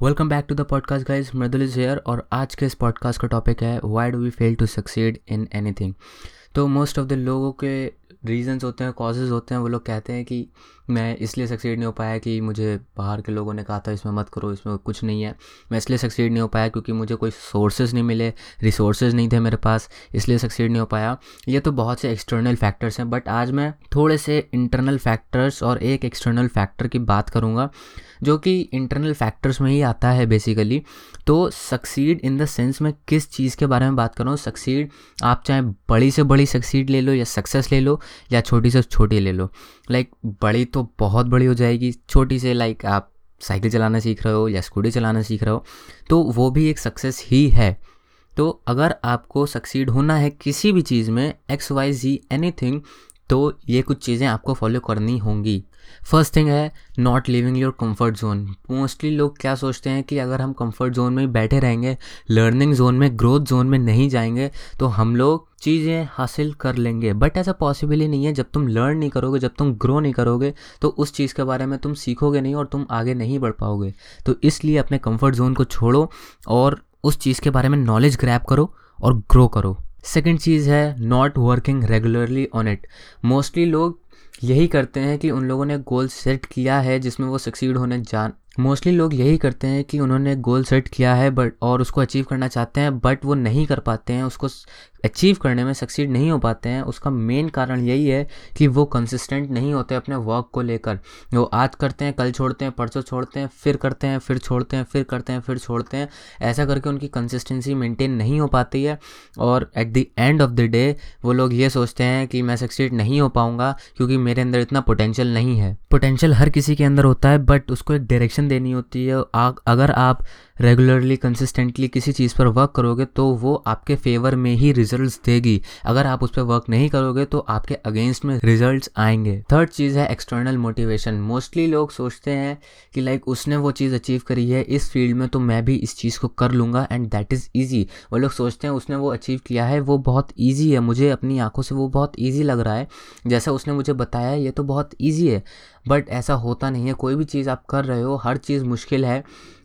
Welcome back to the podcast guys Mridul is here और आज के इस पॉडकास्ट का टॉपिक है why do we fail to succeed in anything तो मोस्ट ऑफ़ द लोगों के रीजंस होते हैं कॉजेज़ होते हैं, वो लोग कहते हैं कि मैं इसलिए सक्सीड नहीं हो पाया कि मुझे बाहर के लोगों ने कहा था, इसमें मत करो, इसमें कुछ नहीं है। मैं इसलिए सक्सीड नहीं हो पाया क्योंकि मुझे कोई सोर्सेज नहीं मिले रिसोर्सेज नहीं थे मेरे पास, इसलिए सक्सीड नहीं हो पाया। ये तो बहुत से एक्सटर्नल फैक्टर्स हैं बट आज मैं थोड़े से इंटरनल फैक्टर्स और एक एक्सटर्नल फैक्टर की बात करूँगा, जो कि इंटरनल फैक्टर्स में ही आता है बेसिकली तो सक्सीड इन द सेंस में किस चीज़ के बारे में बात कर रहा हूँ? सक्सीड आप चाहे बड़ी से बड़ी सक्सीड ले लो या सक्सेस ले लो या छोटी से छोटी ले लो। लाइक बड़ी तो बहुत बड़ी हो जाएगी। छोटी से लाइक आप साइकिल चलाना सीख रहे हो या स्कूटी चलाना सीख रहे हो तो वो भी एक सक्सेस ही है। तो अगर आपको सक्सीड होना है किसी भी चीज़ में एक्स वाई जी एनी तो ये कुछ चीज़ें आपको फॉलो करनी होंगी। फ़र्स्ट थिंग है not living your comfort zone mostly लोग क्या सोचते हैं कि अगर हम कंफर्ट जोन में बैठे रहेंगे लर्निंग जोन में ग्रोथ जोन में नहीं जाएँगे तो हम लोग चीज़ें हासिल कर लेंगे। बट ऐसा पॉसिबल ही नहीं है, जब तुम लर्न नहीं करोगे, जब तुम ग्रो नहीं करोगे तो उस चीज़ के बारे में तुम सीखोगे नहीं और तुम आगे नहीं बढ़ पाओगे। तो इसलिए अपने कंफर्ट जोन को छोड़ो और उस चीज़ के बारे में नॉलेज ग्रैप करो और ग्रो करो। सेकेंड चीज़ है not working regularly on it mostly लोग यही करते हैं कि उन लोगों ने गोल सेट किया है जिसमें वो सक्सीड होने जा मोस्टली लोग यही करते हैं कि उन्होंने गोल सेट किया है बट और उसको अचीव करना चाहते हैं बट वो नहीं कर पाते हैं, उसको अचीव करने में सक्सीड नहीं हो पाते हैं, उसका मेन कारण यही है कि वो कंसिस्टेंट नहीं होते अपने वर्क को लेकर। वो आज करते हैं, कल छोड़ते हैं, परसों छोड़ते हैं, फिर करते हैं, फिर छोड़ते हैं, फिर करते हैं, फिर छोड़ते हैं। ऐसा करके उनकी कंसिस्टेंसी मेंटेन नहीं हो पाती है और at the end of the day वो लोग ये सोचते हैं कि मैं सक्सीड नहीं हो पाऊँगा क्योंकि मेरे अंदर इतना पोटेंशियल नहीं है। पोटेंशियल हर किसी के अंदर होता है बट उसको एक डायरेक्शन देनी होती है। अगर आप रेगुलरली कंसिस्टेंटली किसी चीज़ पर वर्क करोगे तो वो आपके फेवर में ही रिजल्ट्स देगी। अगर आप उस पर वर्क नहीं करोगे तो आपके अगेंस्ट में रिजल्ट्स आएँगे। थर्ड चीज़ है एक्सटर्नल मोटिवेशन मोस्टली लोग सोचते हैं कि लाइक उसने वो चीज़ अचीव करी है, इस फ़ील्ड में तो मैं भी इस चीज़ को कर लूँगा एंड दैट इज़ ईजी वो लोग सोचते हैं उसने वो अचीव किया है, वो बहुत ईजी है। मुझे अपनी आँखों से वो बहुत ईजी लग रहा है। जैसा उसने मुझे बताया ये तो बहुत ईजी है। बट ऐसा होता नहीं है। कोई भी चीज़ आप कर रहे हो, हर चीज़ मुश्किल है,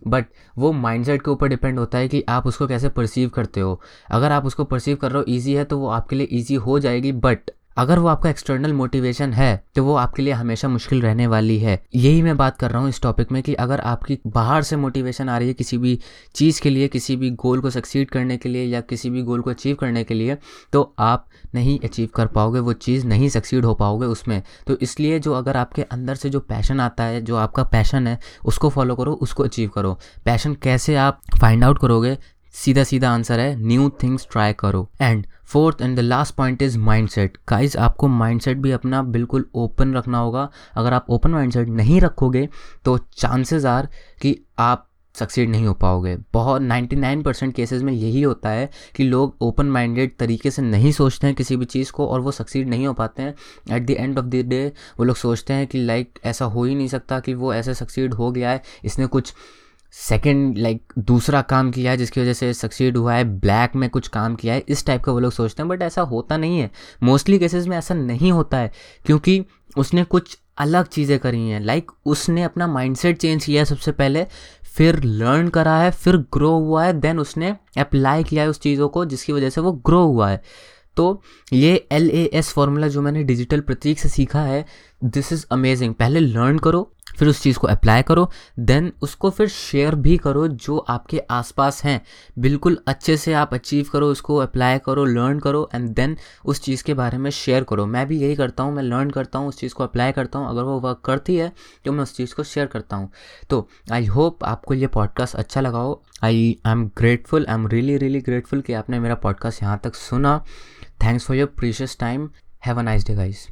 बट वो माइंडसेट के ऊपर डिपेंड होता है कि आप उसको कैसे परसीव करते हो। अगर आप उसको परसीव कर रहे हो ईजी है तो वो आपके लिए ईजी हो जाएगी बट अगर वो आपका एक्सटर्नल मोटिवेशन है तो वो आपके लिए हमेशा मुश्किल रहने वाली है। यही मैं बात कर रहा हूँ इस टॉपिक में कि अगर आपकी बाहर से मोटिवेशन आ रही है किसी भी चीज़ के लिए, किसी भी गोल को सक्सीड करने के लिए या किसी भी गोल को अचीव करने के लिए तो आप नहीं अचीव कर पाओगे, वो चीज़ नहीं सक्सीड हो पाओगे उसमें। तो इसलिए जो अगर आपके अंदर से जो पैशन आता है, जो आपका पैशन है, उसको फॉलो करो, उसको अचीव करो। पैशन कैसे आप फाइंड आउट करोगे सीधा सीधा आंसर है न्यू थिंग्स ट्राई करो। And fourth and the last point is mindset guys आपको माइंडसेट भी अपना बिल्कुल ओपन रखना होगा। अगर आप ओपन माइंडसेट नहीं रखोगे तो चांसेस आर कि आप सक्सीड नहीं हो पाओगे। बहुत 99 परसेंट केसेज में यही होता है कि लोग ओपन माइंडेड तरीके से नहीं सोचते हैं किसी भी चीज़ को और वो सक्सीड नहीं हो पाते हैं। At the end of the day वो लोग सोचते हैं कि लाइक ऐसा हो ही नहीं सकता कि वो ऐसे सक्सीड हो गया है, इसने कुछ सेकेंड लाइक like, दूसरा काम किया है जिसकी वजह से सक्सीड हुआ है ब्लैक में कुछ काम किया है इस टाइप का वो लोग सोचते हैं बट ऐसा होता नहीं है। मोस्टली केसेस में ऐसा नहीं होता है क्योंकि उसने कुछ अलग चीज़ें करी हैं। लाइक like, उसने अपना माइंडसेट चेंज किया सबसे पहले फिर लर्न करा है फिर ग्रो हुआ है देन उसने अप्लाई किया है उस चीज़ों को जिसकी वजह से वो ग्रो हुआ है। तो ये एल ए एस फॉर्मूला जो मैंने डिजिटल प्रतीक से सीखा है दिस इज़ अमेजिंग पहले लर्न करो, फिर उस चीज़ को अप्लाई करो देन उसको फिर शेयर भी करो जो आपके आसपास हैं। बिल्कुल अच्छे से आप अचीव करो, उसको अप्लाई करो लर्न करो एंड देन उस चीज़ के बारे में शेयर करो। मैं भी यही करता हूँ, मैं लर्न करता हूँ, उस चीज़ को अप्लाई करता हूँ। अगर वो वर्क करती है तो मैं उस चीज़ को शेयर करता हूँ। तो आई होप आपको ये पॉडकास्ट अच्छा लगा हो। I I am grateful I am really really grateful कि आपने मेरा पॉडकास्ट यहाँ तक सुना। Thanks for your precious time have a nice day guys